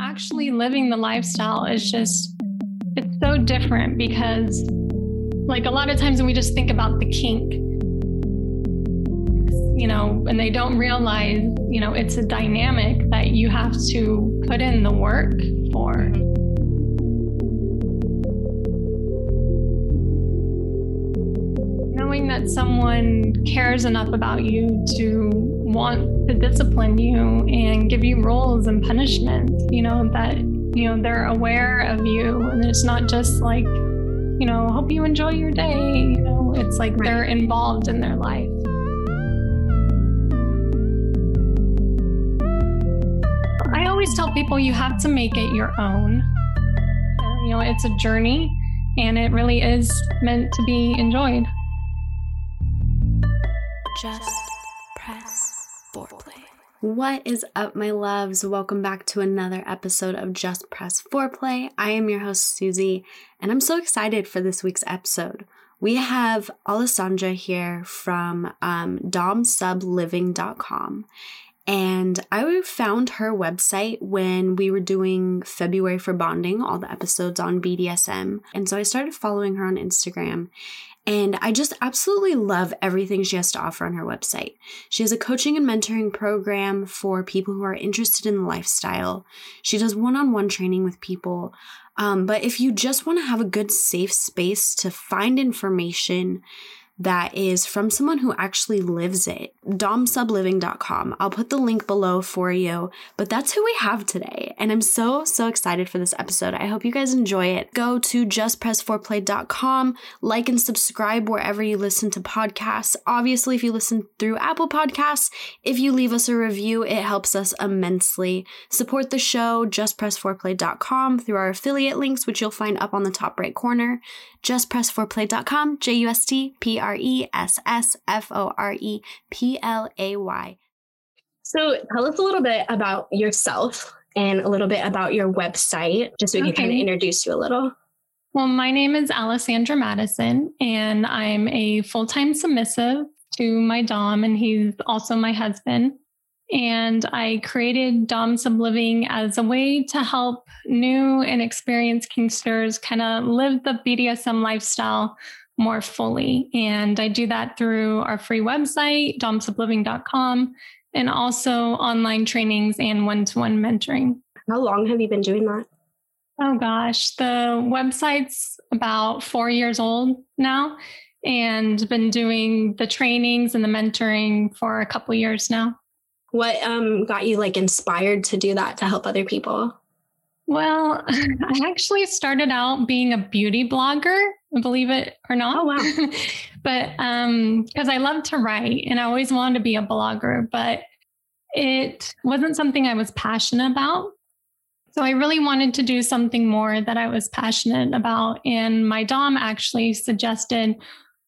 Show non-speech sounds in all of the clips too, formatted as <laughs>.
actually living the lifestyle is just it's so different because like a lot of times when we just think about the kink you know and they don't realize you know it's a dynamic that you have to put in the work for. Knowing that someone cares enough about you to want to discipline you and give you rules and punishments you know that you know they're aware of you. And it's not just like you know hope you enjoy your day you know it's like right. they're involved in their life. I always tell people you have to make it your own. You know it's a journey and it really is meant to be enjoyed. Just what is up, my loves? Welcome back to another episode of Just Press Foreplay. I am your host, Susie, and I'm so excited for this week's episode. We have Alessandra here from um, domsubliving.com. And I found her website when we were doing February for Bonding, all the episodes on BDSM. And so I started following her on Instagram. And I just absolutely love everything she has to offer on her website. She has a coaching and mentoring program for people who are interested in the lifestyle. She does one on one training with people. Um, but if you just want to have a good, safe space to find information, that is from someone who actually lives it. domsubliving.com. I'll put the link below for you, but that's who we have today. And I'm so, so excited for this episode. I hope you guys enjoy it. Go to justpressforeplay.com, like and subscribe wherever you listen to podcasts. Obviously, if you listen through Apple Podcasts, if you leave us a review, it helps us immensely. Support the show, justpressforeplay.com through our affiliate links, which you'll find up on the top right corner justpressforeplay.com, J U S T P R E S S F O R E P L A Y. So tell us a little bit about yourself and a little bit about your website, just so we okay. can kind of introduce you a little. Well, my name is Alessandra Madison, and I'm a full time submissive to my Dom, and he's also my husband. And I created Dom Subliving as a way to help new and experienced Kinksters kind of live the BDSM lifestyle more fully. And I do that through our free website, domsubliving.com, and also online trainings and one to one mentoring. How long have you been doing that? Oh gosh, the website's about four years old now and been doing the trainings and the mentoring for a couple years now. What um, got you like inspired to do that to help other people? Well, <laughs> I actually started out being a beauty blogger, believe it or not. Oh wow. <laughs> but um because I love to write and I always wanted to be a blogger, but it wasn't something I was passionate about. So I really wanted to do something more that I was passionate about and my dom actually suggested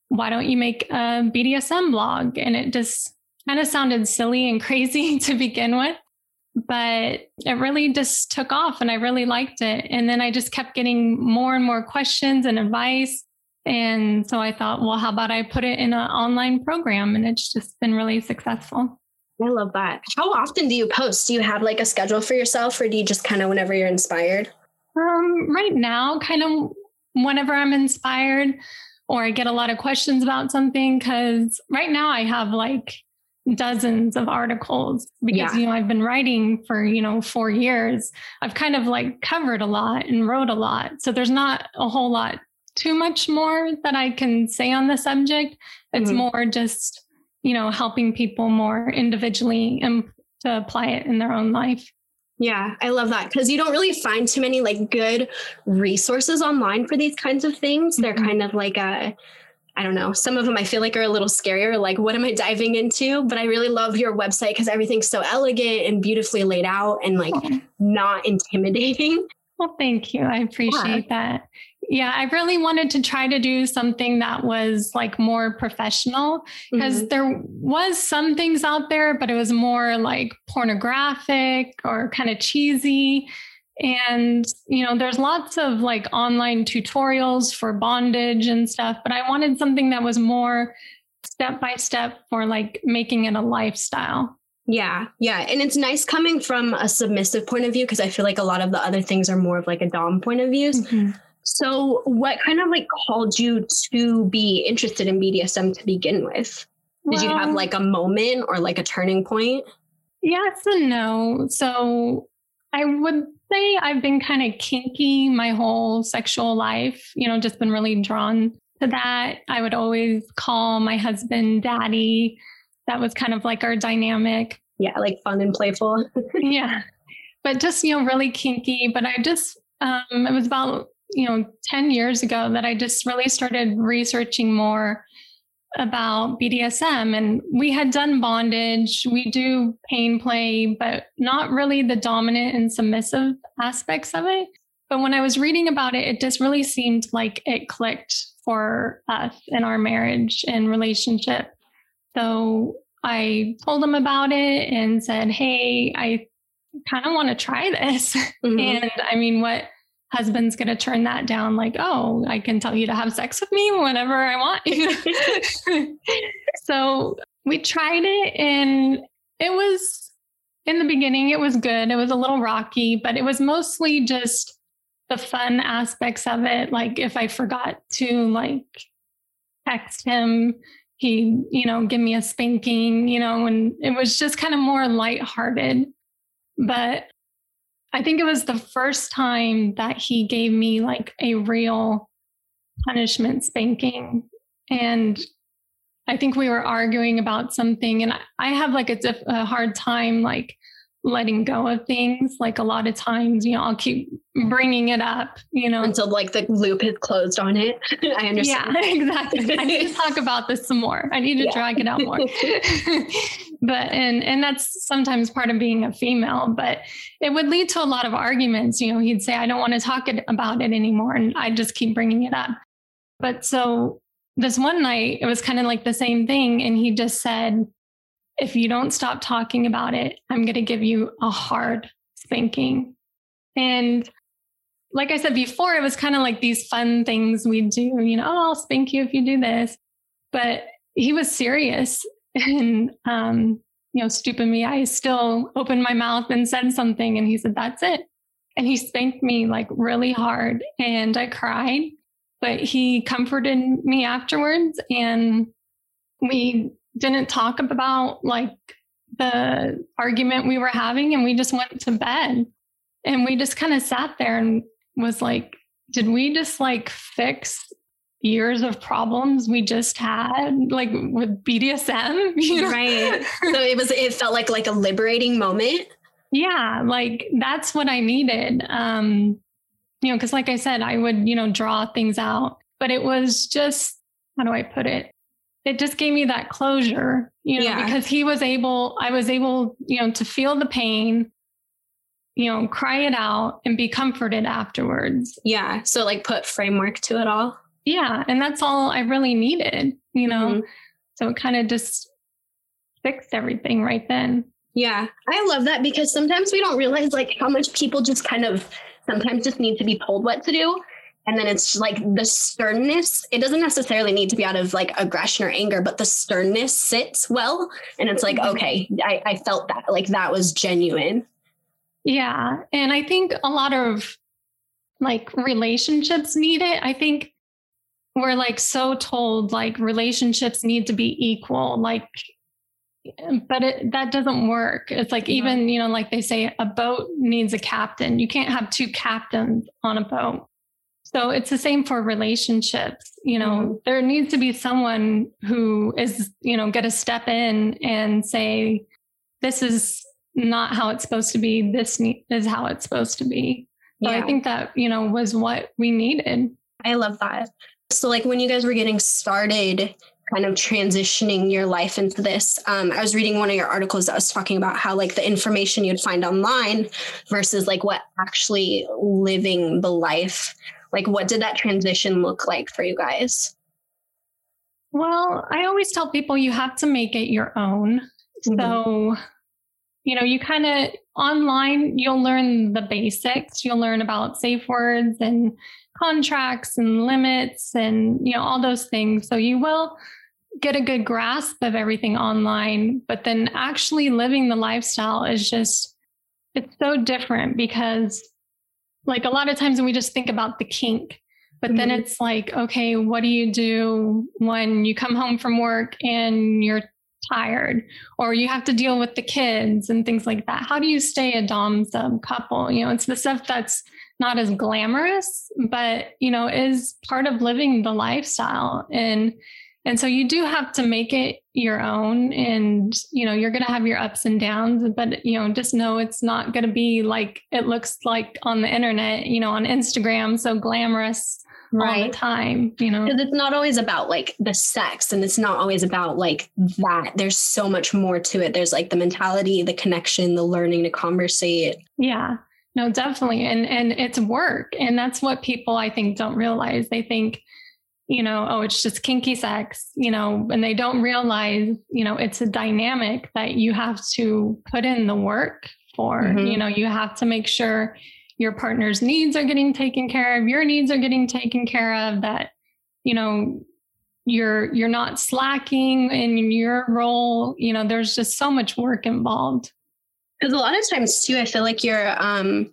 why don't you make a BDSM blog and it just kind of sounded silly and <laughs> crazy to begin with, but it really just took off and I really liked it. And then I just kept getting more and more questions and advice. And so I thought, well, how about I put it in an online program? And it's just been really successful. I love that. How often do you post? Do you have like a schedule for yourself or do you just kind of whenever you're inspired? Um, right now, kind of whenever I'm inspired or I get a lot of questions about something. Cause right now I have like dozens of articles because yeah. you know I've been writing for you know 4 years. I've kind of like covered a lot and wrote a lot. So there's not a whole lot too much more that I can say on the subject. It's mm-hmm. more just you know helping people more individually and to apply it in their own life. Yeah, I love that because you don't really find too many like good resources online for these kinds of things. Mm-hmm. They're kind of like a I don't know. Some of them I feel like are a little scarier. Like, what am I diving into? But I really love your website because everything's so elegant and beautifully laid out and like oh. not intimidating. <laughs> Well, thank you. I appreciate yeah. that. Yeah, I really wanted to try to do something that was like more professional because mm-hmm. there was some things out there, but it was more like pornographic or kind of cheesy. And, you know, there's lots of like online tutorials for bondage and stuff, but I wanted something that was more step by step for like making it a lifestyle. Yeah, yeah. And it's nice coming from a submissive point of view because I feel like a lot of the other things are more of like a Dom point of views. Mm-hmm. So, what kind of like called you to be interested in BDSM to begin with? Did well, you have like a moment or like a turning point? Yes and no. So, I would say I've been kind of kinky my whole sexual life, you know, just been really drawn to that. I would always call my husband daddy that was kind of like our dynamic. Yeah, like fun and playful. <laughs> yeah. But just, you know, really kinky. But I just, um, it was about, you know, 10 years ago that I just really started researching more about BDSM. And we had done bondage, we do pain play, but not really the dominant and submissive aspects of it. But when I was reading about it, it just really seemed like it clicked for us in our marriage and relationship. So I told him about it and said, Hey, I kind of want to try this. <laughs> Mm-hmm. And I mean, what husband's going to turn that down? Like, oh, I can tell you to have sex with me whenever I want. <laughs> so we tried it and it was in the beginning, it was good. It was a little rocky, but it was mostly just the fun aspects of it. Like if I forgot to like text him he, you know, give me a spanking, you know, and it was just kind of more lighthearted. But I think it was the first time that he gave me like a real punishment spanking. And I think we were arguing about something, and I have like a, diff- a hard time like letting go of things. Like a lot of times, you know, I'll keep bringing it up, you know, until like the loop is closed on it. <laughs> I understand. Yeah, <laughs> exactly. I need to talk about this some more. I need to <laughs> yeah. drag it out more. But and and that's sometimes part of being a female. But it would lead to a lot of arguments. You know, he'd say, "I don't want to talk it, about it anymore," and I just keep bringing it up. But so this one night, it was kind of like the same thing, and he just said if you don't stop talking about it, I'm going to give you a hard spanking. And like I said before, it was kind of like these fun things we do, you know, oh, I'll spank you if you do this. But he was serious <laughs> and, um, you know, stupid me. I still opened my mouth and said something, and he said, That's it. And he spanked me like really hard, and I cried. But he comforted me afterwards, and we didn't talk about like the argument we were having and we just went to bed and we just kind of sat there and was like did we just like fix years of problems we just had like with BDSM <laughs> you know? right so it was it felt like like a liberating moment yeah like that's what I needed um you know because like I said I would you know draw things out but it was just how do I put it it just gave me that closure, you know, yeah. because he was able, I was able, you know, to feel the pain, you know, cry it out and be comforted afterwards. Yeah. So like put framework to it all. Yeah. And that's all I really needed, you know. Mm-hmm. So it kind of just fixed everything right then. Yeah. I love that because sometimes we don't realize like how much people just kind of sometimes just need to be told what to do and then it's like the sternness it doesn't necessarily need to be out of like aggression or anger but the sternness sits well and it's like mm-hmm. okay I, I felt that like that was genuine yeah and i think a lot of like relationships need it i think we're like so told like relationships need to be equal like but it, that doesn't work. It's like even, you know, like they say a boat needs a captain. You can't have two captains on a boat. So it's the same for relationships. You know, mm-hmm. there needs to be someone who is, you know, get to step in and say, this is not how it's supposed to be. This is how it's supposed to be. So yeah. I think that, you know, was what we needed. I love that. So, like, when you guys were getting started, kind of transitioning your life into this. Um, I was reading one of your articles that was talking about how like the information you'd find online versus like what actually living the life like, what did that transition look like for you guys? Well, I always tell people you have to make it your own. Mm-hmm. So, you know, you kind of online, you'll learn the basics. You'll learn about safe words and contracts and limits and, you know, all those things. So you will get a good grasp of everything online, but then actually living the lifestyle is just, it's so different because, like, a lot of times we just think about the kink, but mm-hmm. then it's like, okay, what do you do when you come home from work and you're tired or you have to deal with the kids and things like that? How do you stay a Dom sub couple? You know, it's the stuff that's not as glamorous, but, you know, is part of living the lifestyle. And and so you do have to make it your own and you know you're going to have your ups and downs but you know just know it's not going to be like it looks like on the internet you know on Instagram so glamorous right. all the time you know? Because it's not always about like the sex and it's not always about like that. There's so much more to it. There's like the mentality the connection the learning to conversate. Yeah. No definitely. And and it's work. And that's what people i think don't realize. They think you know, oh, it's just kinky sex, you know, and they don't realize, you know, it's a dynamic that you have to put in the work for. Mm-hmm. You know, you have to make sure your partner's needs are getting taken care of, your needs are getting taken care of, that, you know, you're you're not slacking in your role. You know, there's just so much work involved. Because a lot of times too, I feel like you're um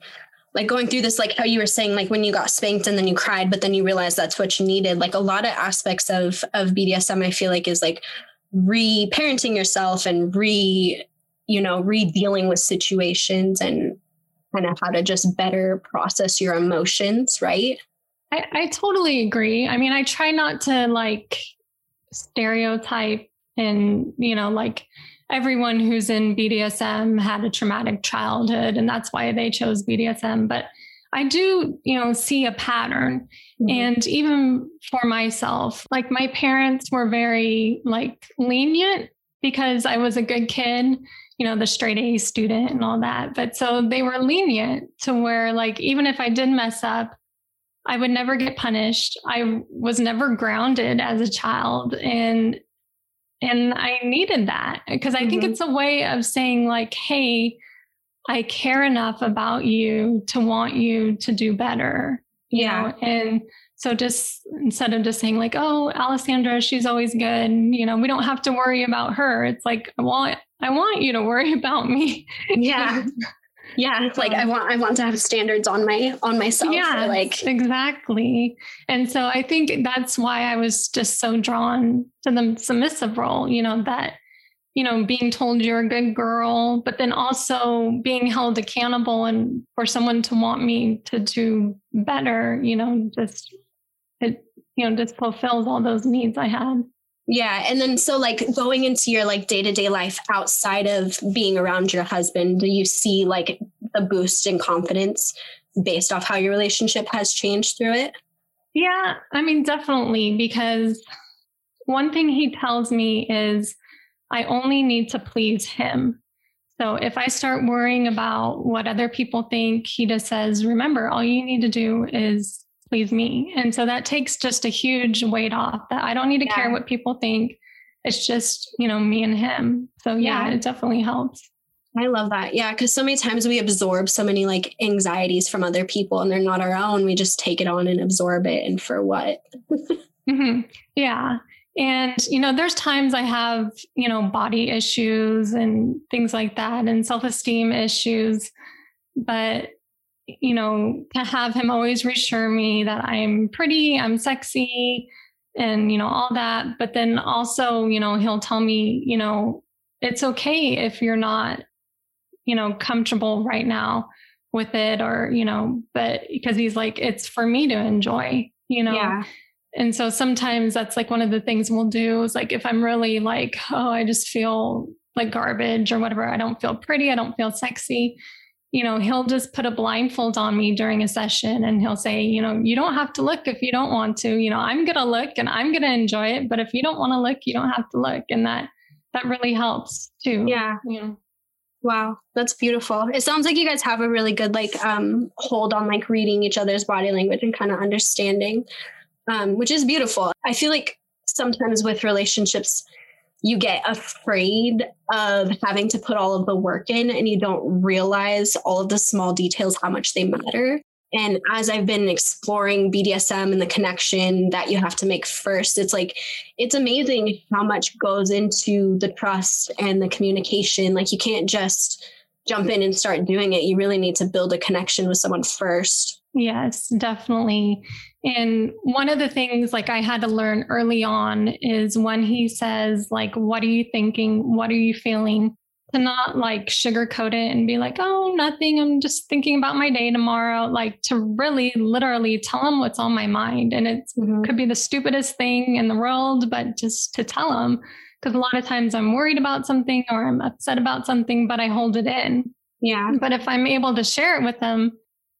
like going through this like how you were saying like when you got spanked and then you cried but then you realized that's what you needed like a lot of aspects of of bdsm i feel like is like re-parenting yourself and re you know re-dealing with situations and kind of how to just better process your emotions right I, I totally agree i mean i try not to like stereotype and you know like everyone who's in BDSM had a traumatic childhood and that's why they chose BDSM. But I do, you know, see a pattern. Mm-hmm. And even for myself, like my parents were very like lenient because I was a good kid, you know, the straight A student and all that. But so they were lenient to where like even if I did mess up, I would never get punished. I was never grounded as a child. And and I needed that because I mm-hmm. think it's a way of saying, like, hey, I care enough about you to want you to do better. yeah. Know? And so just instead of just saying, like, oh, Alessandra, she's always good, you know, we don't have to worry about her. It's like, I want, I want you to worry <laughs> about me. Yeah. <laughs> yeah It's like i um, want i want to have standards on my on myself yeah like exactly and so i think that's why i was just so drawn to the submissive role you know that you know being told you're a good girl but then also being held accountable and for someone to want me to do better you know just you know just fulfills all those needs i had yeah. And then so like going into your like day-to-day life outside of being around your husband, do you see like the boost in confidence based off how your relationship has changed through it? Yeah, I mean definitely because one thing he tells me is I only need to please him. So if I start worrying about what other people think, he just says, remember, all you need to do is please me. And so that takes just a huge weight off that I don't need to yeah. care what people think. It's just, you know, me and him. So yeah, yeah. it definitely helps. I love that. Yeah. Cause so many times we absorb so many like anxieties from other people and they're not our own. We just take it on and absorb it. And for what? <laughs> mm-hmm. Yeah. And, you know, there's times I have, you know, body issues and things like that and self esteem issues. But you know, to have him always reassure me that I'm pretty, I'm sexy, and, you know, all that. But then also, you know, he'll tell me, you know, it's okay if you're not, you know, comfortable right now with it or, you know, but because he's like, it's for me to enjoy, you know. Yeah. And so sometimes that's like one of the things we'll do is like if I'm really like, oh, I just feel like garbage or whatever, I don't feel pretty, I don't feel sexy you know, he'll just put a blindfold on me during a session and he'll say, you know, you don't have to look if you don't want to. You know, I'm going to look and I'm going to enjoy it, but if you don't want to look, you don't have to look. And that that really helps too. Yeah. You know. Wow, that's beautiful. It sounds like you guys have a really good like um hold on like reading each other's body language and kind of understanding. Um, which is beautiful. I feel like sometimes with relationships you get afraid of having to put all of the work in and you don't realize all of the small details how much they matter And as I've been exploring BDSM and the connection that you have to make first, it's like, it's amazing how much goes into the trust and the communication. Like, you can't just jump in and start doing it. You really need to build a connection with someone first. Yes, definitely. And one of the things like I had to learn early on is when he says like what are you thinking? What are you feeling? to not like sugarcoat it and be like, oh, nothing. I'm just thinking about my day tomorrow. Like to really literally tell them what's on my mind. And it mm-hmm. could be the stupidest thing in the world, but just to tell them. Because a lot of times I'm worried about something or I'm upset about something, but I hold it in. Yeah. But if I'm able to share it with them,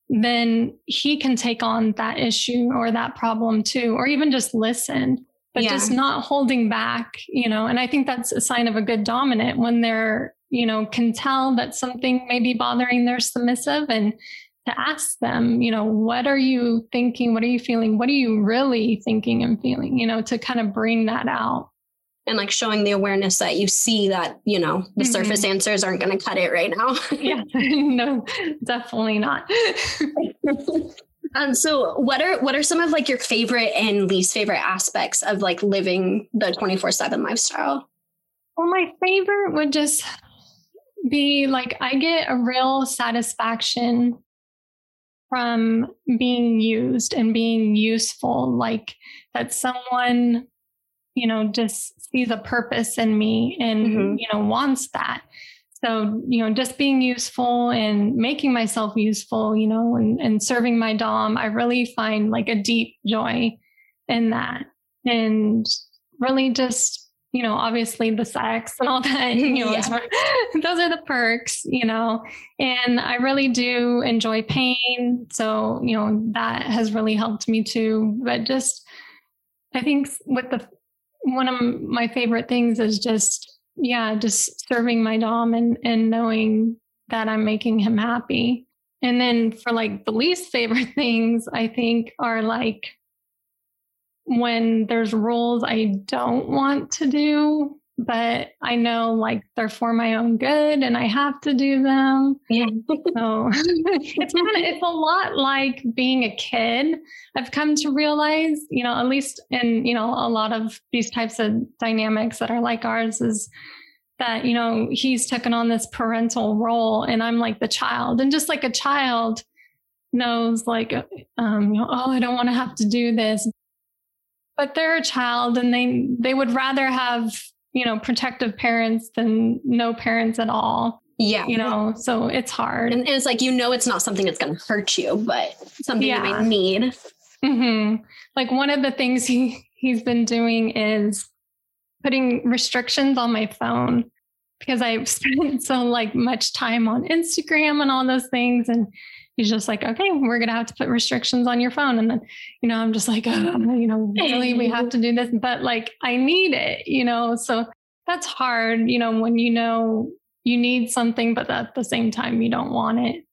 then he can take on that issue or that problem too, or even just listen but yeah. just not holding back, you know. And I think that's a sign of a good dominant when they're you know, can tell that something may be bothering their submissive and to ask them, you know, what are you thinking? What are you feeling? What are you really thinking and feeling? You know, to kind of bring that out. And like showing the awareness that you see that, you know, the mm-hmm. surface answers aren't going to cut it right now. <laughs> yeah, <laughs> no, definitely not. <laughs> um, so what are what are some of like your favorite and least favorite aspects of like living the 24-7 lifestyle? Well, my favorite would just be like I get a real satisfaction from being used and being useful, like that someone, you know, just sees a purpose in me and, mm-hmm. you know, wants that. So, you know, just being useful and making myself useful, you know, and, and serving my Dom, I really find like a deep joy in that. And really just you know, obviously the sex and all <laughs> that, you know, yeah. <laughs> those are the perks, you know, and I really do enjoy pain. So, you know, that has really helped me too. But just, I think with the, one of my favorite things is just, yeah, just serving my Dom and, and knowing that I'm making him happy. And then for like the least favorite <laughs> things, I think are like, when there's roles I don't want to do, but I know like they're for my own good and I have to do them. Yeah. so <laughs> it's kind of it's a lot like being a kid. I've come to realize, you know, at least in, you know, a lot of these types of dynamics that are like ours is that, you know, he's taken on this parental role and I'm like the child. And just like a child knows like um, you know, oh, I don't want to have to do this but they're a child and they they would rather have you know protective parents than no parents at all yeah you know so it's hard and, and it's like you know it's not something that's going to hurt you but something yeah. you might need mm-hmm. like one of the things he he's been doing is putting restrictions on my phone because i've <laughs> spent so like much time on instagram and all those things and he's just like, okay, we're to have to put restrictions on your phone. And then, you know, I'm just like, oh, you know, really, we have to do this, but like, I need it, you know? So that's hard, you know, when you know you need something, but at the same time, you don't want it.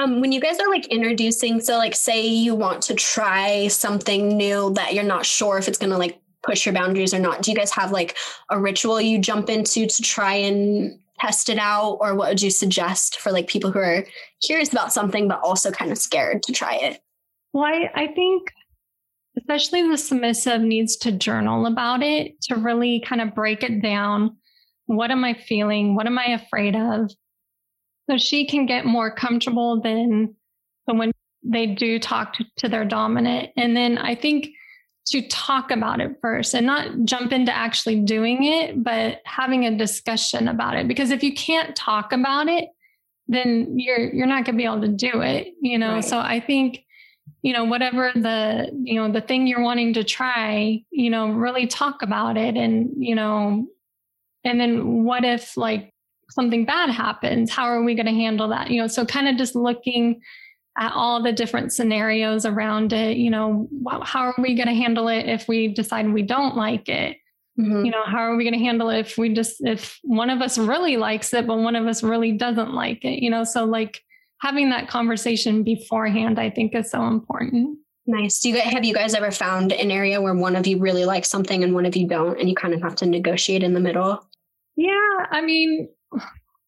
Um, when you guys are like introducing, so like say you want to try something new that you're not sure if it's to like push your boundaries or not, do you guys have like a ritual you jump into to try and test it out or what would you suggest for like people who are curious about something but also kind of scared to try it? Well I, I think especially the submissive needs to journal about it to really kind of break it down. What am i feeling? What am i afraid of? So she can get more comfortable than when they do talk to, to their dominant. And then i think to talk about it first and not jump into actually doing it, but having a discussion about it. Because if you can't talk about it, then you're you're not gonna be able to do it, you know. Right. So I think, you know, whatever the you know the thing you're wanting to try, you know, really talk about it, and you know, and then what if like something bad happens? How are we going to handle that? You know, so kind of just looking at all the different scenarios around it. You know, how are we going to handle it if we decide we don't like it? Mm-hmm. You know, how are we going to handle it if we just, if one of us really likes it, but one of us really doesn't like it? You know, so like having that conversation beforehand, I think is so important. Nice. Do you guys, have you guys ever found an area where one of you really likes something and one of you don't, and you kind of have to negotiate in the middle? Yeah, I mean,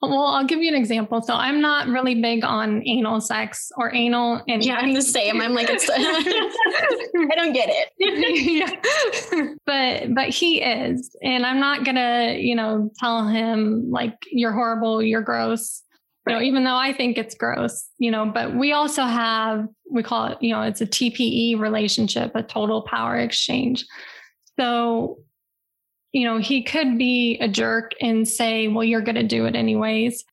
well, I'll give you an example. So I'm not really big on anal sex or anal. And yeah, I'm the same. I'm like, it's, <laughs> I don't get it. <laughs> but but he is, and I'm not gonna, you know, tell him like you're horrible, you're gross. You know, even though I think it's gross, you know, but we also have, we call it, you know, it's a TPE relationship, a total power exchange. So you know, he could be a jerk and say, well, you're going to do it anyways.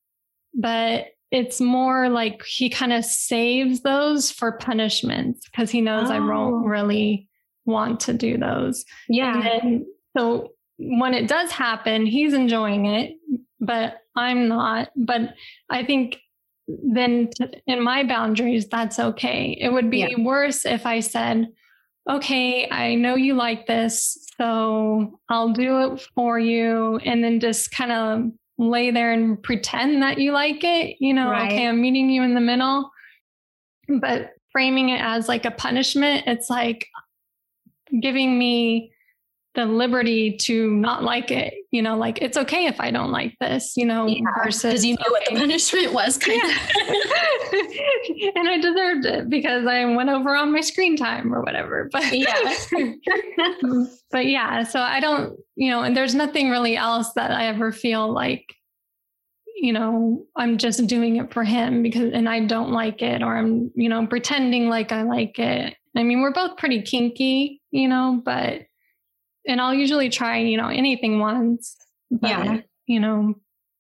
But it's more like he kind of saves those for punishments because he knows oh. I won't oh. really want to do those. Yeah. And so when it does happen, he's enjoying it, but I'm not. But I think then in my boundaries, that's okay. It would be yeah. worse if I said, okay, I know you like this, so I'll do it for you. And then just kind of lay there and pretend that you like it. You know, right. okay, I'm meeting you in the middle. But framing it as like a punishment, it's like giving me the liberty to not like it. You know, like it's okay if I don't like this, you know, yeah, versus because you knew okay. what the punishment was. Kind yeah. <laughs> and I deserved it because I went over on my screen time or whatever. But yeah. <laughs> but yeah, so I don't, you know, and there's nothing really else that I ever feel like you know, I'm just doing it for him because, and I don't like it, or I'm, you know, pretending like I like it. I mean, we're both pretty kinky, you know, but and I'll usually try, you know, anything once. But, yeah. You know,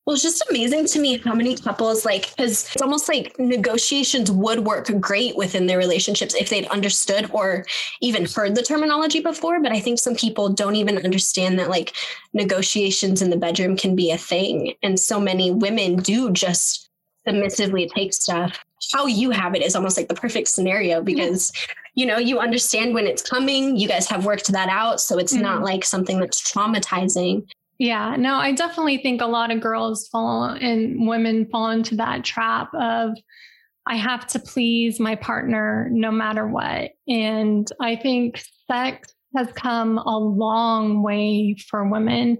well, it's just amazing to me how many couples like because it's almost like negotiations would work great within their relationships if they'd understood or even heard the terminology before. But I think some people don't even understand that like negotiations in the bedroom can be a thing. And so many women do just submissively take stuff. How you have it is almost like the perfect scenario because you know, you understand when it's coming. You guys have worked that out. So it's mm-hmm. not like something that's traumatizing. Yeah, no, I definitely think a lot of girls fall and women fall into that trap of I have to please my partner no matter what. And I think sex has come a long way for women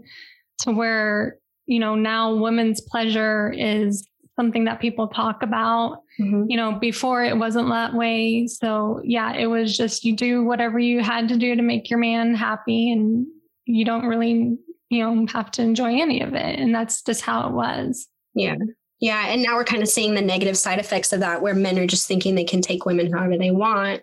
to where, you know, now women's pleasure is something that people talk about. Mm-hmm. You know, before it wasn't that way. So, yeah, it was just you do whatever you had to do to make your man happy and you don't really, you know, have to enjoy any of it. And that's just how it was. Yeah. Yeah. And now we're kind of seeing the negative side effects of that where men are just thinking they can take women however they want.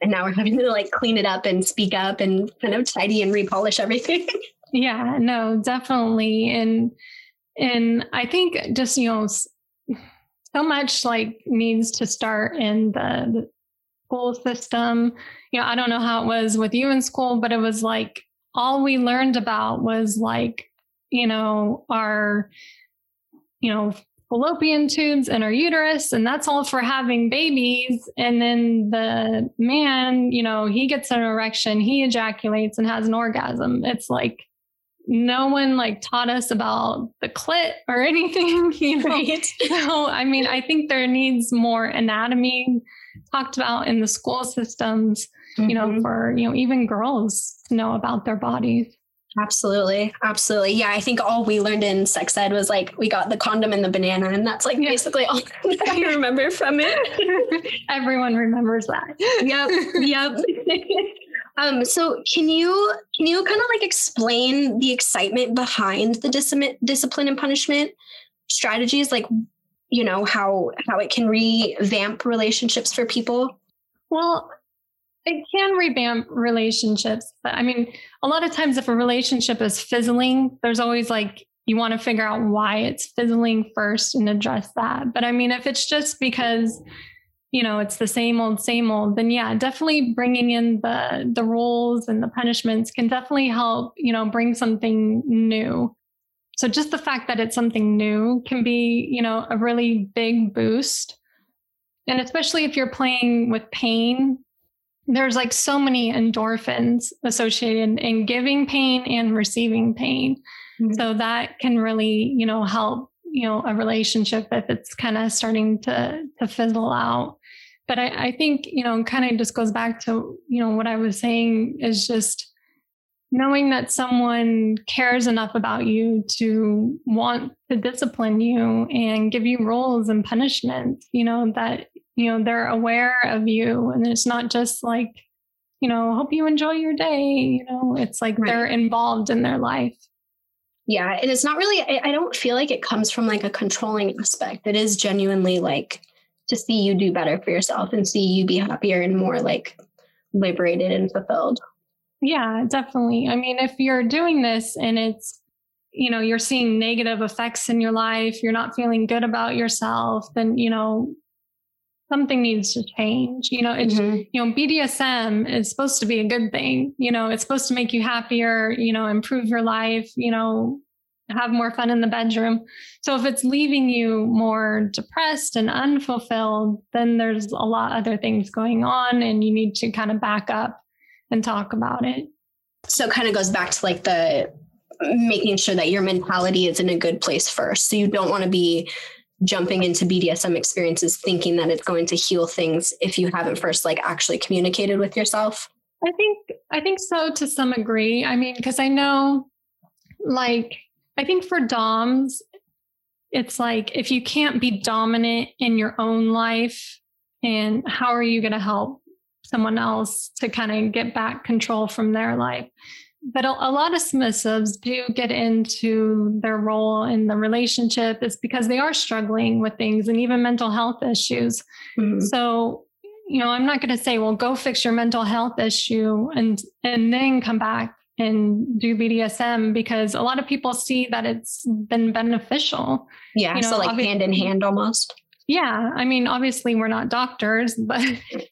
And now we're having to like clean it up and speak up and kind of tidy and repolish everything. <laughs> yeah, no, definitely. And and I think just, you know, so much like needs to start in the, school system. You know, I don't know how it was with you in school, but it was like all we learned about was like, you know, our, you know, fallopian tubes and our uterus, and that's all for having babies. And then the man, you know, he gets an erection, he ejaculates and has an orgasm. It's like, no one like taught us about the clit or <laughs> anything, you know. Right. <laughs> So I mean, I think there needs more anatomy talked about in the school systems, mm-hmm. you know, mm-hmm. for you know, even girls to know about their bodies. Absolutely. Absolutely. Yeah. I think all we learned in sex ed was like we got the condom and the banana, and that's like yeah. basically all <laughs> I remember from it. Everyone remembers that. Yep. Yep. Um, so can you can you kind of like explain the excitement behind the dis- discipline and punishment strategies, like you know how how it can revamp relationships for people? Well, it can revamp relationships, but I mean, a lot of times if a relationship is fizzling, there's always like you want to figure out why it's fizzling first and address that. But I mean, if it's just because you know it's the same old same old then yeah definitely bringing in the the rules and the punishments can definitely help you know bring something new. So just the fact that it's something new can be you know a really big boost. And especially if you're playing with pain there's like so many endorphins associated in giving pain and receiving pain. Mm-hmm. so that can really you know help you know a relationship if it's kind of starting to to fizzle out but I, I think, you know, kind of just goes back to, you know, what I was saying is just knowing that someone cares enough about you to want to discipline you and give you rules and punishment you know, that, you know, they're aware of you and it's not just like, you know, hope you enjoy your day, you know, it's like right. they're involved in their life. Yeah. And it's not really, I, I don't feel like it comes from like a controlling aspect. It is genuinely like to see you do better for yourself and see you be happier and more like liberated and fulfilled. Yeah, definitely. I mean, if you're doing this and it's, you know, you're seeing negative effects in your life, you're not feeling good about yourself, then, you know, something needs to change. You know, it's, mm-hmm. you know, BDSM is supposed to be a good thing. You know, it's supposed to make you happier, you know, improve your life, you know, have more fun in the bedroom. So if it's leaving you more depressed and unfulfilled, then there's a lot other things going on and you need to kind of back up and talk about it. So it kind of goes back to like the making sure that your mentality is in a good place first. So you don't want to be jumping into BDSM experiences thinking that it's going to heal things if you haven't first like actually communicated with yourself. I think I think so to some degree. I mean, because I know like I think for DOMs, it's like if you can't be dominant in your own life, and how are you going to help someone else to kind of get back control from their life. But a, lot of submissives do get into their role in the relationship is because they are struggling with things and even mental health issues. Mm-hmm. So, you know, I'm not going to say, well, go fix your mental health issue and and then come back and do BDSM because a lot of people see that it's been beneficial. Yeah, you know, so like hand in hand almost. Yeah, I mean, obviously we're not doctors, <laughs> but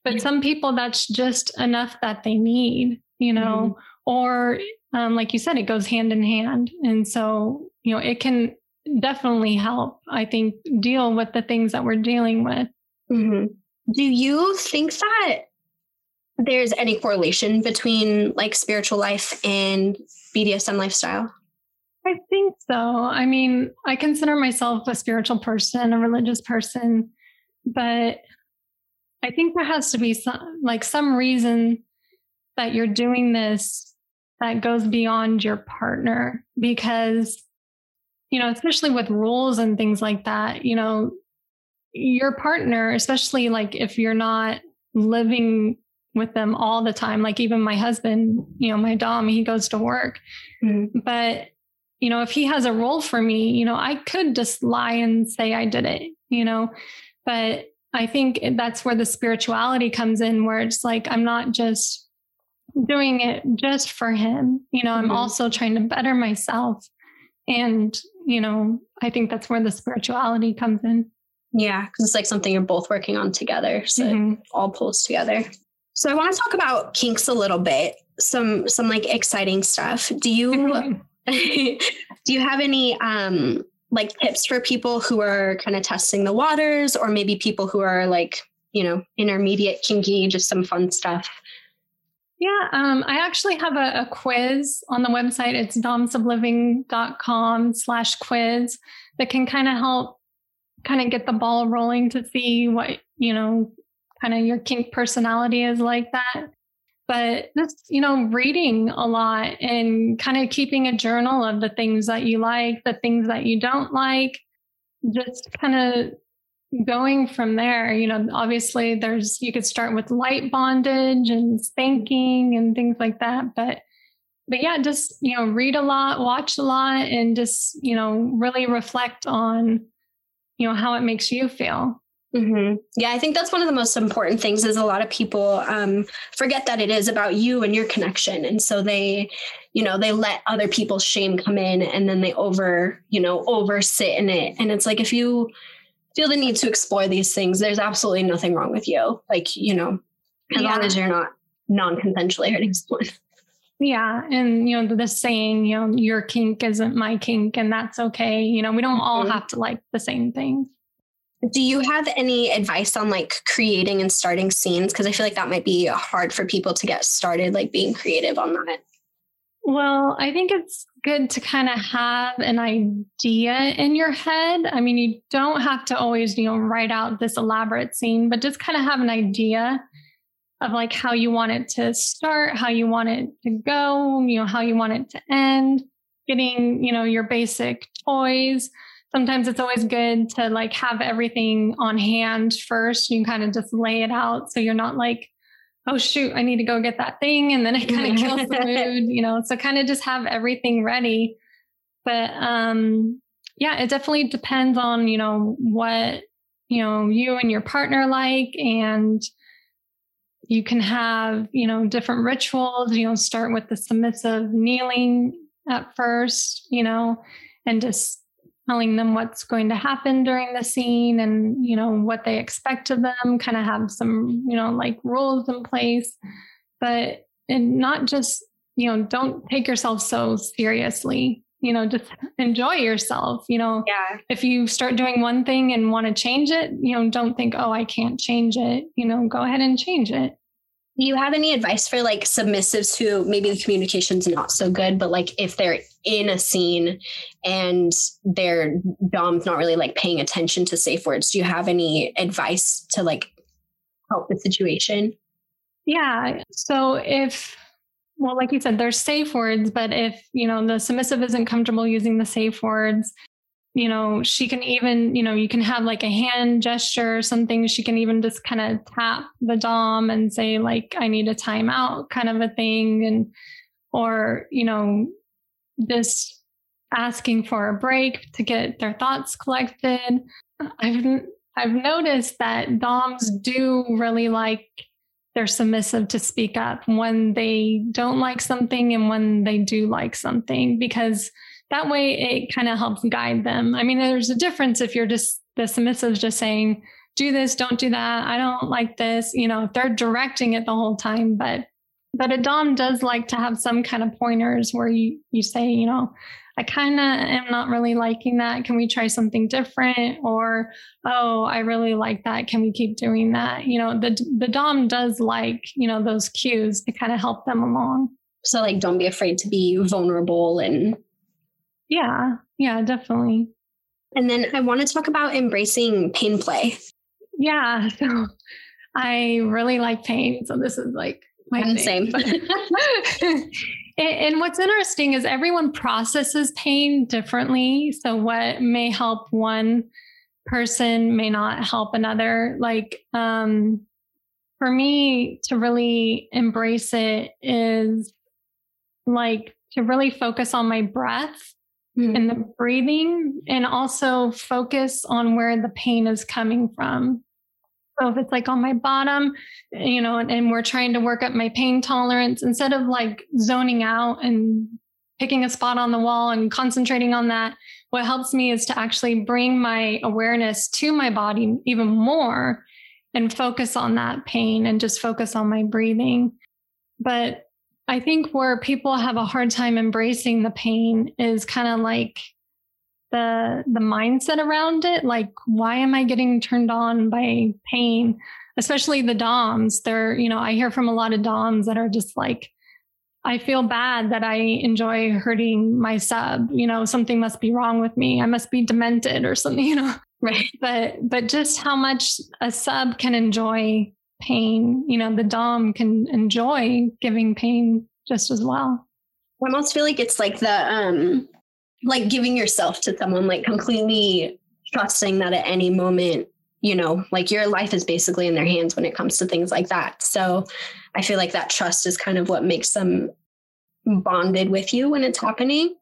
but some people that's just enough that they need, you know, mm-hmm. Or um, like you said, it goes hand in hand, and so you know it can definitely help. I think deal with the things that we're dealing with. Mm-hmm. Do you think that there's any correlation between like spiritual life and BDSM lifestyle? I think so. I mean, I consider myself a spiritual person, a religious person, but I think there has to be some like some reason that you're doing this that goes beyond your partner because you know, especially with rules and things like that, you know, your partner, especially like if you're not living with them all the time, like even my husband, you know, my Dom, he goes to work. Mm-hmm. But you know, if he has a role for me, you know, I could just lie and say I did it, you know, but I think that's where the spirituality comes in, where it's like, I'm not just doing it just for him. You know, mm-hmm. I'm also trying to better myself. And, you know, I think that's where the spirituality comes in. Yeah, because it's like something you're both working on together. So mm-hmm. it all pulls together. So I want to talk about kinks a little bit. Some some like exciting stuff. Do you <laughs> do you have any um, like tips for people who are kind of testing the waters or maybe people who are like, you know, intermediate kinky, just some fun stuff? Yeah, um, I actually have a, a, quiz on the website. It's domsubliving.com slash quiz that can kind of help kind of get the ball rolling to see what, you know, kind of your kink personality is like that but just you know reading a lot and kind of keeping a journal of the things that you like the things that you don't like just kind of going from there you know obviously there's you could start with light bondage and spanking and things like that but but yeah just you know read a lot watch a lot and just you know really reflect on you know how it makes you feel Mm-hmm. Yeah, I think that's one of the most important things is a lot of people um, forget that it is about you and your connection. And so they, you know, they let other people's shame come in and then they over, you know, over sit in it. And it's like, if you feel the need to explore these things, there's absolutely nothing wrong with you. Like, you know, as yeah. long as you're not non-consensually hurting someone. <laughs> Yeah. And, you know, the saying, you know, your kink isn't my kink and that's okay. You know, we don't all mm-hmm. have to like the same things. Do you have any advice on like creating and starting scenes? Because I feel like that might be hard for people to get started, like being creative on that. Well, I think it's good to kind of have an idea in your head. I mean, you don't have to always, you know, write out this elaborate scene, but just kind of have an idea of like how you want it to start, how you want it to go, you know, how you want it to end, getting, you know, your basic toys. Sometimes it's always good to like have everything on hand first. You kind of just lay it out so you're not like, oh shoot, I need to go get that thing. And then it kind of kills <laughs> the mood, you know. So kind of just have everything ready. But um yeah, it definitely depends on, you know, what, you know, you and your partner like and you can have, you know, different rituals, you know, start with the submissive kneeling at first, you know, and just telling them what's going to happen during the scene and, you know, what they expect of them, kind of have some, you know, like rules in place. But and not just, you know, don't take yourself so seriously. You know, just enjoy yourself. You know, yeah. if you start doing one thing and want to change it, you know, don't think, oh, I can't change it. You know, go ahead and change it. Do you have any advice for like submissives who maybe the communication's not so good, but like if they're in a scene and their dom's not really like paying attention to safe words, do you have any advice to like help the situation? Yeah. So if well, like you said, there's safe words, but if you know the submissive isn't comfortable using the safe words, you know, she can even, you know, you can have like a hand gesture or something. She can even just kind of tap the Dom and say, like, I need a timeout kind of a thing. And, or, you know, just asking for a break to get their thoughts collected. I've, I've noticed that Doms do really like they're submissive to speak up when they don't like something and when they do like something because that way it kind of helps guide them. I mean, there's a difference if you're just the submissive just saying, do this, don't do that. I don't like this. You know, if they're directing it the whole time, but but a dom does like to have some kind of pointers where you you say, you know, I kind of am not really liking that. Can we try something different? Or, oh, I really like that. Can we keep doing that? You know, the the dom does like you know those cues to kind of help them along. So like, don't be afraid to be vulnerable and yeah, yeah, definitely. And then I want to talk about embracing pain play. Yeah. <laughs> So I really like pain. So this is like my thing. same. <laughs> <laughs> and what's interesting is everyone processes pain differently. So what may help one person may not help another. Like um for me to really embrace it is like to really focus on my breath mm-hmm. and the breathing and also focus on where the pain is coming from. So if it's like on my bottom, you know, and, and we're trying to work up my pain tolerance, instead of like zoning out and picking a spot on the wall and concentrating on that, what helps me is to actually bring my awareness to my body even more and focus on that pain and just focus on my breathing. But I think where people have a hard time embracing the pain is kind of like the the mindset around it. Like why am i getting turned on by pain? Especially the doms. They're you know i hear from a lot of doms that are just like i feel bad that i enjoy hurting my sub. You know something must be wrong with me. I must be demented or something <laughs> you know? Right. But but just how much a sub can enjoy pain. You know, the Dom can enjoy giving pain just as well. I almost feel like it's like the um like giving yourself to someone, like completely trusting that at any moment, you know, like your life is basically in their hands when it comes to things like that. So I feel like that trust is kind of what makes them bonded with you when it's happening.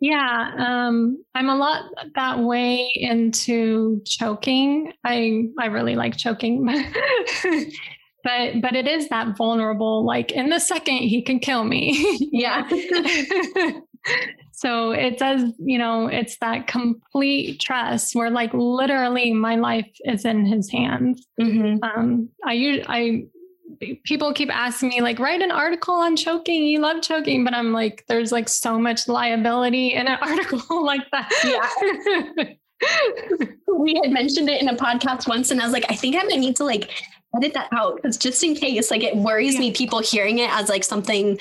Yeah, um, I'm a lot that way into choking. I I really like choking, <laughs> but but it is that vulnerable. Like in the second, he can kill me. <laughs> yeah. <laughs> so it does, you know, it's that complete trust where like literally my life is in his hands. Mm-hmm. Um, I use I people keep asking me like write an article on choking. You love choking. But i'm like there's like so much liability in an <laughs> article like that. Yeah. <laughs> We had mentioned it in a podcast once and i was like i think i might need to like edit that out because just in case like it worries yeah. me people hearing it as like something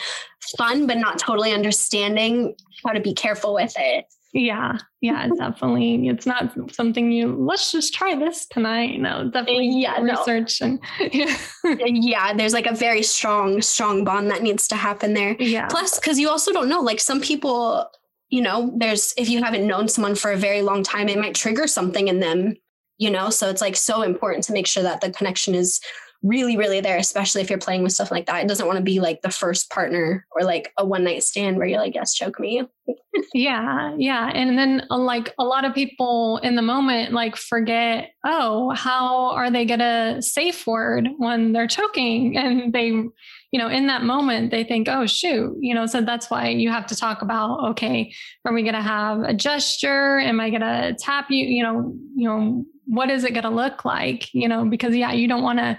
fun but not totally understanding how to be careful with it Yeah, yeah, definitely. It's not something you let's just try this tonight. No, definitely yeah, research no. and <laughs> yeah. yeah, there's like a very strong, strong bond that needs to happen there. Yeah. Plus, because you also don't know, like some people, you know, there's if you haven't known someone for a very long time, it might trigger something in them, you know. So it's like so important to make sure that the connection is really, really there, especially if you're playing with stuff like that. It doesn't want to be like the first partner or like a one night stand where you're like, yes, choke me. <laughs> yeah. Yeah. And then uh, like a lot of people in the moment like forget, oh, how are they going to safe word when they're choking? <laughs> And they, you know, in that moment, they think, oh, shoot, you know, so that's why you have to talk about, okay, are we going to have a gesture? Am I going to tap you? You know, you know, what is it going to look like? You know, because yeah, you don't want to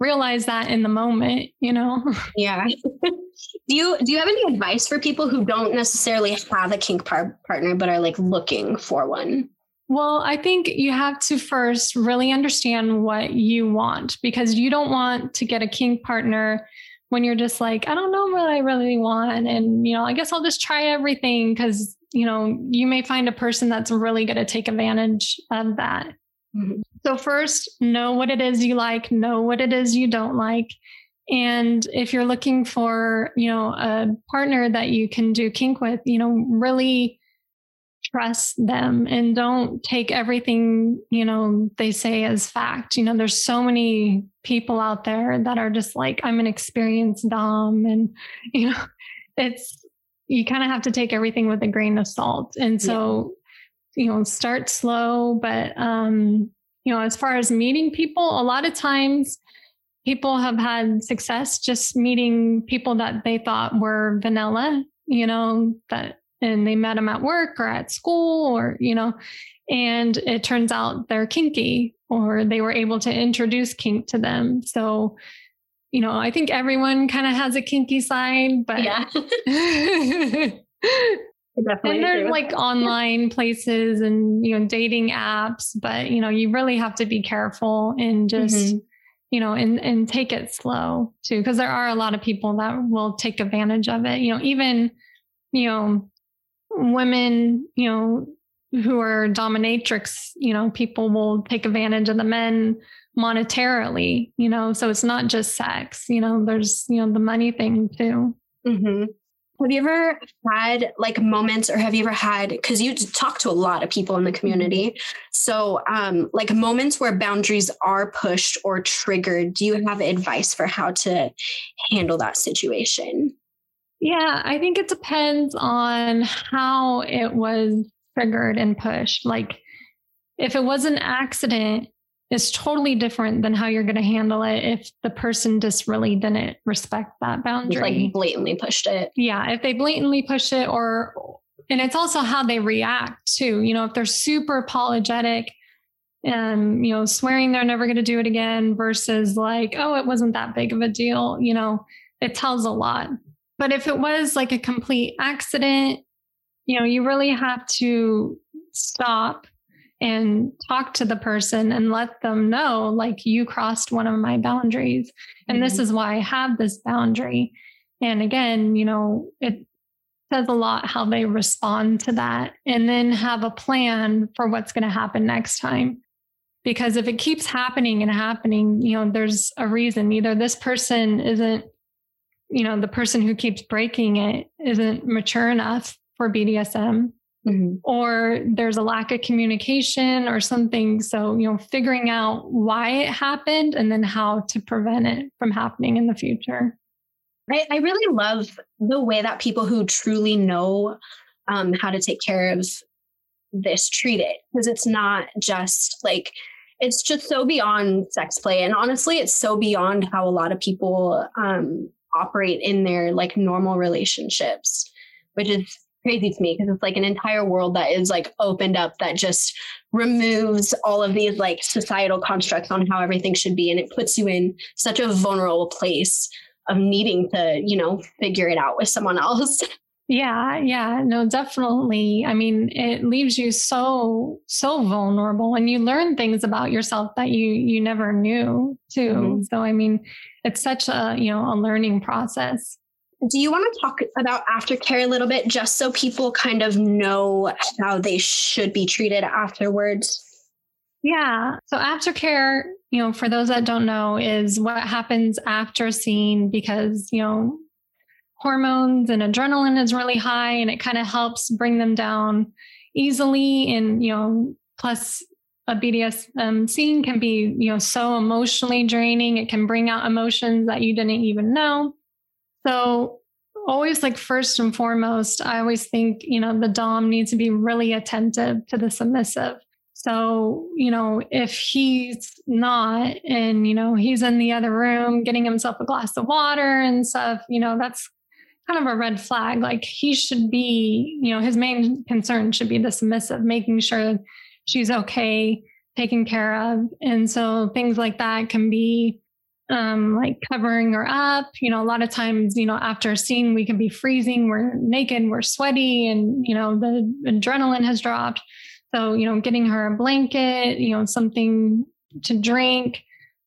realize that in the moment, you know? <laughs> Yeah. do you do you have any advice for people who don't necessarily have a kink par- partner but are like looking for one? Well, I think you have to first really understand what you want because you don't want to get a kink partner when you're just like, I don't know what I really want. And, you know, I guess I'll just try everything because, you know, you may find a person that's really going to take advantage of that. Mm-hmm. So, first, know what it is you like, know what it is you don't like. And if you're looking for, you know, a partner that you can do kink with, you know, really trust them and don't take everything, you know, they say as fact. You know, there's so many people out there that are just like, I'm an experienced Dom. And, you know, it's, you kind of have to take everything with a grain of salt. And so, you know, start slow, but um, you know, as far as meeting people, a lot of times people have had success just meeting people that they thought were vanilla, you know, that and they met them at work or at school or, you know, and it turns out they're kinky or they were able to introduce kink to them. So, you know, I think everyone kind of has a kinky side, but yeah. <laughs> <laughs> And there's like that. online places and you know dating apps, but you know you really have to be careful and just mm-hmm. you know and and take it slow too because there are a lot of people that will take advantage of it. You know even you know women you know who are dominatrix, you know people will take advantage of the men monetarily. You know so it's not just sex. You know there's you know the money thing too. Mm-hmm. Have you ever had like moments or have you ever had because you talk to a lot of people in the community. So um like moments where boundaries are pushed or triggered, do you have advice for how to handle that situation? Yeah, I think it depends on how it was triggered and pushed. Like if it was an accident, is totally different than how you're going to handle it if the person just really didn't respect that boundary. Like blatantly pushed it. Yeah. If they blatantly push it or, and it's also how they react too. You know, if they're super apologetic and, you know, swearing they're never going to do it again versus like, oh, it wasn't that big of a deal, you know, it tells a lot. But if it was like a complete accident, you know, you really have to stop and talk to the person and let them know like you crossed one of my boundaries and mm-hmm. this is why I have this boundary. And again, you know, it says a lot how they respond to that and then have a plan for what's going to happen next time. Because if it keeps happening and happening, you know, there's a reason. Either this person isn't, you know, the person who keeps breaking it isn't mature enough for BDSM Mm-hmm. or there's a lack of communication or something. So, you know, figuring out why it happened and then how to prevent it from happening in the future. I, I really love the way that people who truly know um, how to take care of this treat it because it's not just like it's just so beyond sex play and honestly it's so beyond how a lot of people um, operate in their like normal relationships which is crazy to me because it's like an entire world that is like opened up that just removes all of these like societal constructs on how everything should be and it puts you in such a vulnerable place of needing to you know figure it out with someone else. <laughs> Yeah yeah no definitely. I mean it leaves you so so vulnerable and you learn things about yourself that you you never knew too. Mm-hmm. so i mean it's such a you know a learning process do you want to talk about aftercare a little bit just so people kind of know how they should be treated afterwards? Yeah. So aftercare, you know, for those that don't know, is what happens after scene because, you know, hormones and adrenaline is really high and it kind of helps bring them down easily. And, you know, plus a BDSM scene can be, you know, so emotionally draining. It can bring out emotions that you didn't even know. So always like first and foremost, I always think, you know, the Dom needs to be really attentive to the submissive. So, you know, if he's not and, you know, he's in the other room getting himself a glass of water and stuff, you know, that's kind of a red flag. Like he should be, you know, his main concern should be the submissive, making sure she's okay, taken care of. And so things like that can be um, like covering her up. You know, a lot of times, you know, after a scene, we can be freezing, we're naked, we're sweaty, and, you know, the adrenaline has dropped. So, you know, getting her a blanket, you know, something to drink.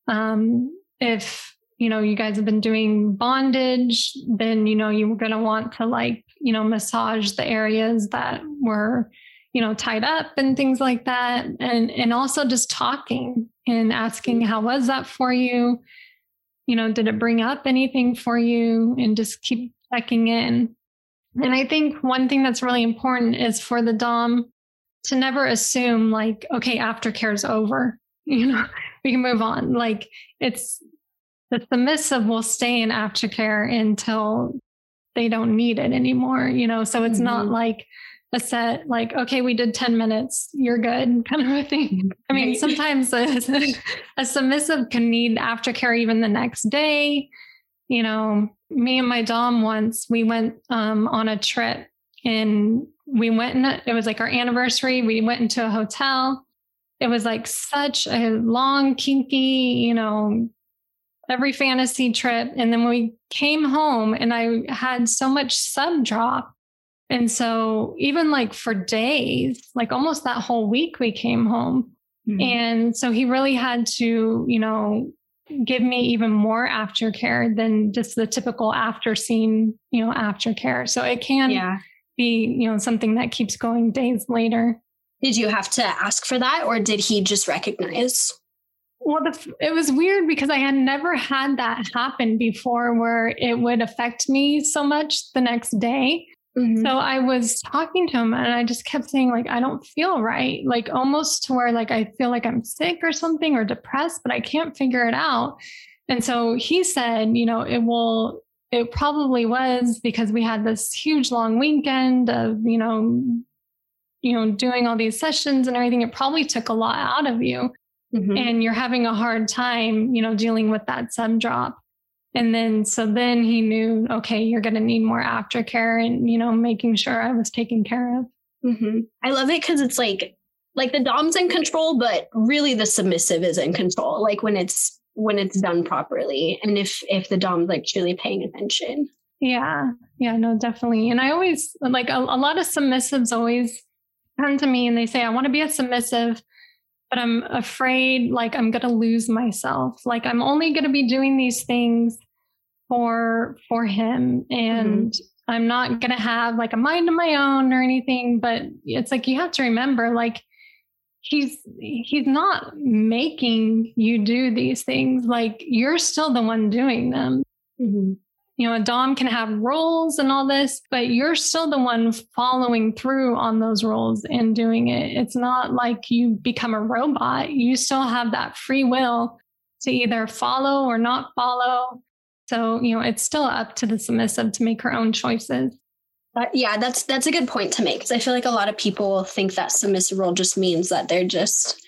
Um, if, you know, you guys have been doing bondage, then, you know, you're going to want to like, you know, massage the areas that were, you know, tied up and things like that. And, and also just talking and asking, how was that for you? You know, did it bring up anything for you? And just keep checking in. And I think one thing that's really important is for the Dom to never assume, like, okay, aftercare is over, <laughs> you know, we can move on. Like, it's the submissive will stay in aftercare until they don't need it anymore, you know, so it's mm-hmm. not like, a set like okay we did 10 minutes you're good <laughs> kind of a thing. I mean sometimes a, <laughs> a submissive can need aftercare even the next day. You know me and my dom once we went um, on a trip and we went in it was like our anniversary we went into a hotel. It was like such a long kinky you know every fantasy trip. And then we came home and i had so much sub drop and so, even like for days, like almost that whole week, we came home. Mm-hmm. And so, he really had to, you know, give me even more aftercare than just the typical after scene, you know, aftercare. So, it can yeah. be, you know, something that keeps going days later. Did you have to ask for that or did he just recognize? Well, the, it was weird because I had never had that happen before where it would affect me so much the next day. Mm-hmm. So I was talking to him and I just kept saying, like, I don't feel right. Like almost to where like I feel like I'm sick or something or depressed, but I can't figure it out. And so he said, you know, it will it probably was because we had this huge long weekend of, you know, you know, doing all these sessions and everything. It probably took a lot out of you. Mm-hmm. And you're having a hard time, you know, dealing with that sub drop. And then, so then he knew, okay, you're going to need more aftercare and, you know, making sure I was taken care of. Mm-hmm. I love it because it's like, like the dom's in control, but really the submissive is in control. Like when it's, when it's done properly. And if, if the dom's like truly paying attention. Yeah. Yeah, no, definitely. And I always like a, a lot of submissives always come to me and they say, I want to be a submissive but I'm afraid like I'm going to lose myself. Like I'm only going to be doing these things for for him and mm-hmm. I'm not going to have like a mind of my own or anything, but it's like you have to remember like he's he's not making you do these things like you're still the one doing them. Mm-hmm you know, a Dom can have roles and all this, but you're still the one following through on those roles and doing it. It's not like you become a robot. You still have that free will to either follow or not follow. So, you know, it's still up to the submissive to make her own choices. Uh, yeah, that's that's a good point to make because I feel like a lot of people think that submissive role just means that they're just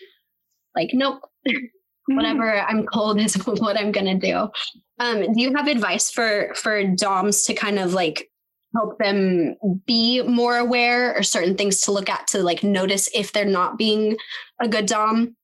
like, nope, <laughs> whatever I'm told is <laughs> what I'm gonna do. Um, do you have advice for for DOMs to kind of like help them be more aware or certain things to look at to like notice if they're not being a good Dom?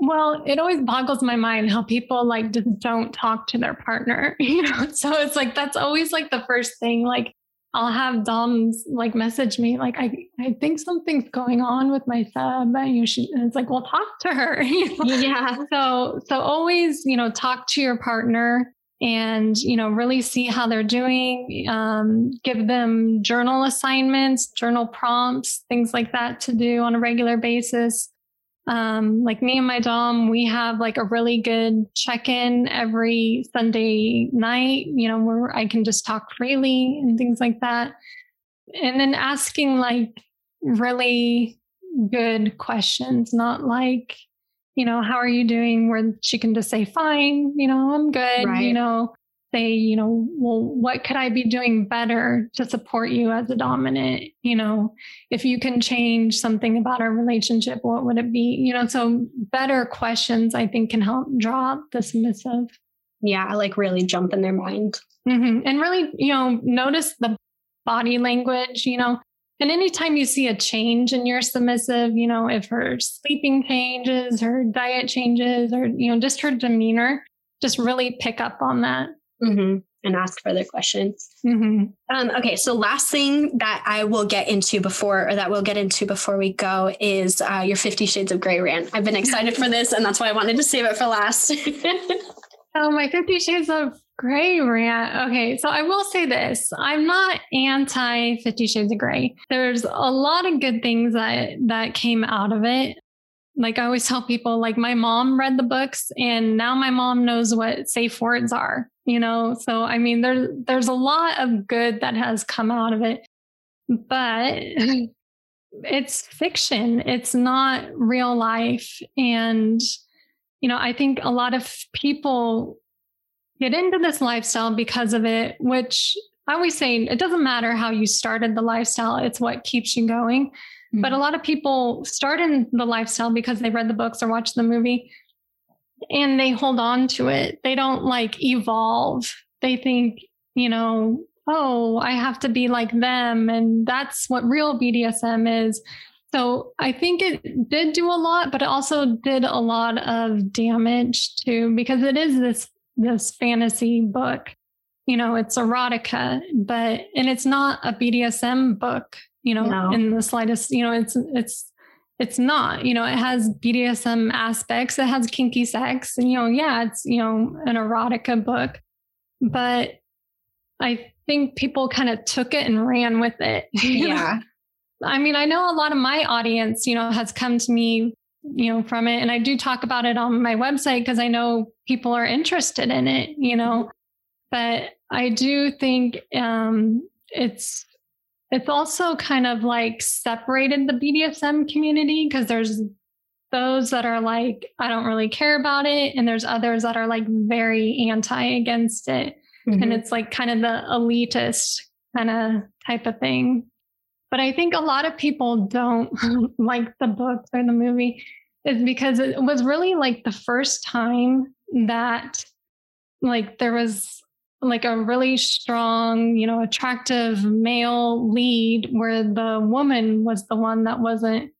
Well, it always boggles my mind how people like just don't talk to their partner, <laughs> you know. So it's like that's always like the first thing. Like I'll have DOMs like message me, like, I, I think something's going on with my sub. And you should, and it's like, well, talk to her. <laughs> Yeah. So, so always, you know, talk to your partner and you know really see how they're doing um, give them journal assignments journal prompts things like that to do on a regular basis um, like me and my dom we have like a really good check-in every sunday night you know where i can just talk freely and things like that and then asking like really good questions not like you know, how are you doing? Where she can just say, fine, you know, I'm good, right. you know, say, you know, well, what could I be doing better to support you as a dominant? You know, if you can change something about our relationship, what would it be? You know, so better questions I think can help draw the submissive. Yeah, like really jump in their mind. Mm-hmm. And really, you know, notice the body language, you know, and anytime you see a change in your submissive, you know, if her sleeping changes, her diet changes, or, you know, just her demeanor, just really pick up on that. Mm-hmm. And ask further questions. Mm-hmm. Um, okay, so last thing that I will get into before, or that we'll get into before we go, is uh, your Fifty Shades of Grey rant. I've been <laughs> excited for this, and that's why I wanted to save it for last. <laughs> oh, my Fifty Shades of Grey rant. Okay, so I will say this: I'm not anti Fifty Shades of Grey. There's a lot of good things that that came out of it. Like I always tell people, like my mom read the books, and now my mom knows what safe words are. You know, so I mean, there's there's a lot of good that has come out of it, but it's fiction. It's not real life, and you know, I think a lot of people get into this lifestyle because of it, which I always say it doesn't matter how you started the lifestyle, it's what keeps you going. Mm-hmm. But a lot of people start in the lifestyle because they read the books or watched the movie and they hold on to it. They don't like evolve. They think, you know, oh, I have to be like them. And that's what real BDSM is. So I think it did do a lot, but it also did a lot of damage too, because it is this this fantasy book. You know, it's erotica, but and it's not a BDSM book, you know, no. in the slightest, you know, it's it's it's not, you know, it has BDSM aspects, it has kinky sex, and you know, yeah, it's, you know, an erotica book. But I think people kind of took it and ran with it. <laughs> Yeah. I mean, I know a lot of my audience, you know, has come to me you know, from it. And I do talk about it on my website because I know people are interested in it, you know. But I do think um, it's it's also kind of like separated the BDSM community because there's those that are like, I don't really care about it. And there's others that are like very anti against it. Mm-hmm. And it's like kind of the elitist kind of type of thing. But I think a lot of people don't <laughs> like the books or the movie is because it was really like the first time that like there was like a really strong, you know, attractive male lead where the woman was the one that wasn't,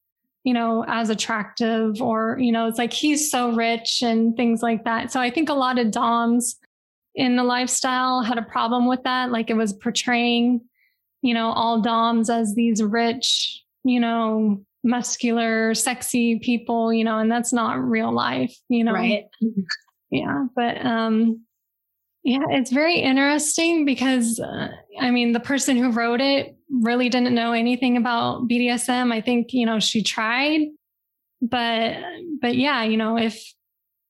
you know, as attractive or, you know, it's like he's so rich and things like that. So I think a lot of Doms in the lifestyle had a problem with that. Like it was portraying, you know, all Doms as these rich, you know, muscular, sexy people, you know, and that's not real life, you know. Right. <laughs> Yeah, but um yeah, it's very interesting because uh, I mean, the person who wrote it really didn't know anything about BDSM. I think, you know, she tried, but but yeah, you know, if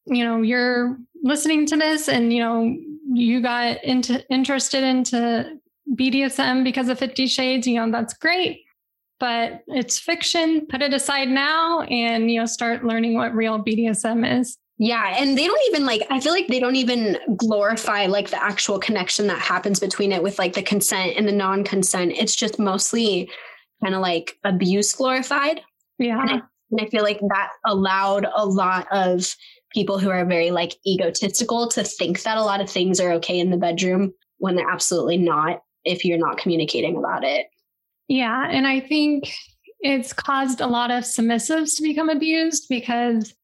you know, you're listening to this and you know, you got into interested into BDSM because of 50 shades, you know, that's great but it's fiction. Put it aside now and, you know, start learning what real BDSM is. Yeah. And they don't even like, I feel like they don't even glorify like the actual connection that happens between it with like the consent and the non consent. It's just mostly kind of like abuse glorified. Yeah. And I, and I feel like that allowed a lot of people who are very like egotistical to think that a lot of things are okay in the bedroom when they're absolutely not if you're not communicating about it. Yeah. And I think it's caused a lot of submissives to become abused because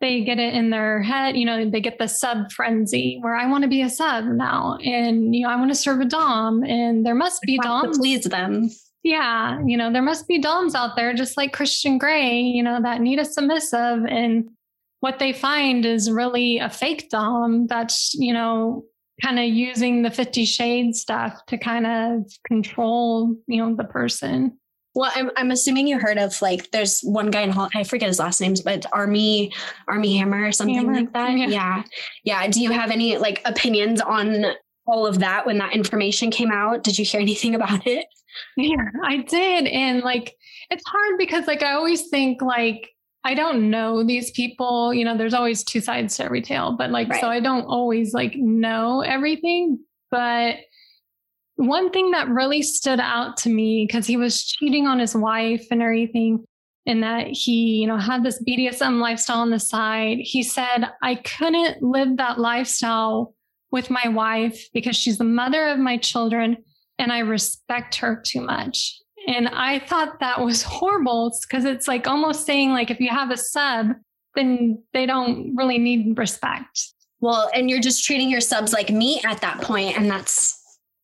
they get it in their head, you know, they get the sub frenzy where I want to be a sub now and, you know, I want to serve a Dom and there must be Doms. Please them. Yeah. You know, there must be Doms out there just like Christian Grey, you know, that need a submissive. And what they find is really a fake Dom that's, you know, kind of using the 50 shades stuff to kind of control, you know, the person. Well, I'm, I'm assuming you heard of like there's one guy in Hall I forget his last names, but Armie Armie Hammer or something Hammer. like that. Yeah. yeah. Yeah. Do you have any like opinions on all of that when that information came out? Did you hear anything about it? Yeah, I did. And like it's hard because like I always think like I don't know these people, you know, there's always two sides to every tale, but like right. so I don't always like know everything, but one thing that really stood out to me because he was cheating on his wife and everything and that he you know had this bdsm lifestyle on the side he said i couldn't live that lifestyle with my wife because she's the mother of my children and i respect her too much. And i thought that was <laughs> horrible because it's like almost saying like if you have a sub then they don't really need respect. Well and you're just treating your subs like meat at that point and that's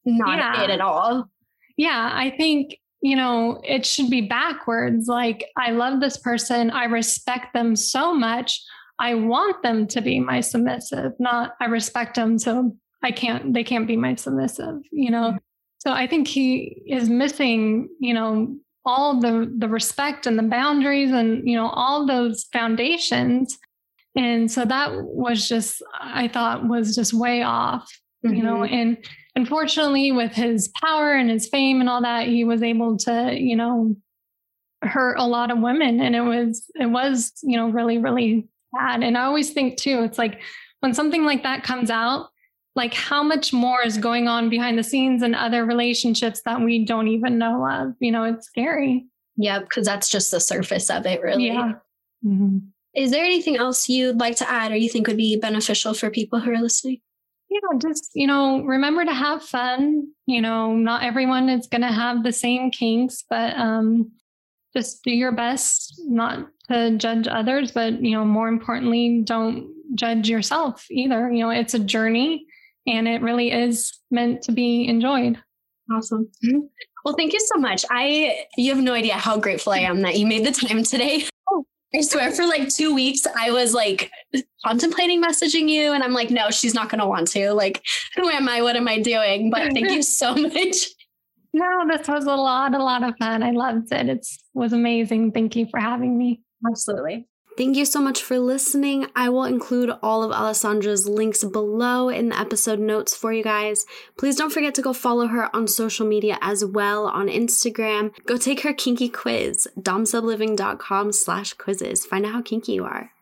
not yeah. it at all. Yeah, I think, you know, it should be backwards. Like, I love this person, I respect them so much. I want them to be my submissive, not I respect them so I can't they can't be my submissive, you know. Mm-hmm. So I think he is missing, you know, all the the respect and the boundaries and you know all those foundations and so that was just i thought was just way off mm-hmm. you know mm-hmm. and unfortunately with his power and his fame and all that he was able to you know hurt a lot of women. And it was it was you know really really bad. And i always think too it's like when something like that comes out like how much more is going on behind the scenes and other relationships that we don't even know of? You know it's scary. Yeah because that's just the surface of it really. Yeah. Mm-hmm. is there anything else you'd like to add or you think would be beneficial for people who are listening yeah, just, you know, remember to have fun. You know, not everyone is going to have the same kinks, but um, just do your best not to judge others, but, you know, more importantly, don't judge yourself either. You know, it's a journey and it really is meant to be enjoyed. Awesome. Well, thank you so much. I you have no idea how grateful I am that you made the time today. <laughs> I swear for like two weeks, I was like contemplating messaging you. And I'm like, no, she's not going to want to. Like, who am I? What am I doing? But thank you so <laughs> much. No, this was a lot, a lot of fun. I loved it. It was amazing. Thank you for having me. Absolutely. Thank you so much for listening. I will include all of Alessandra's links below in the episode notes for you guys. Please don't forget to go follow her on social media as well on Instagram. Go take her kinky quiz, domsubliving.com slash quizzes. Find out how kinky you are.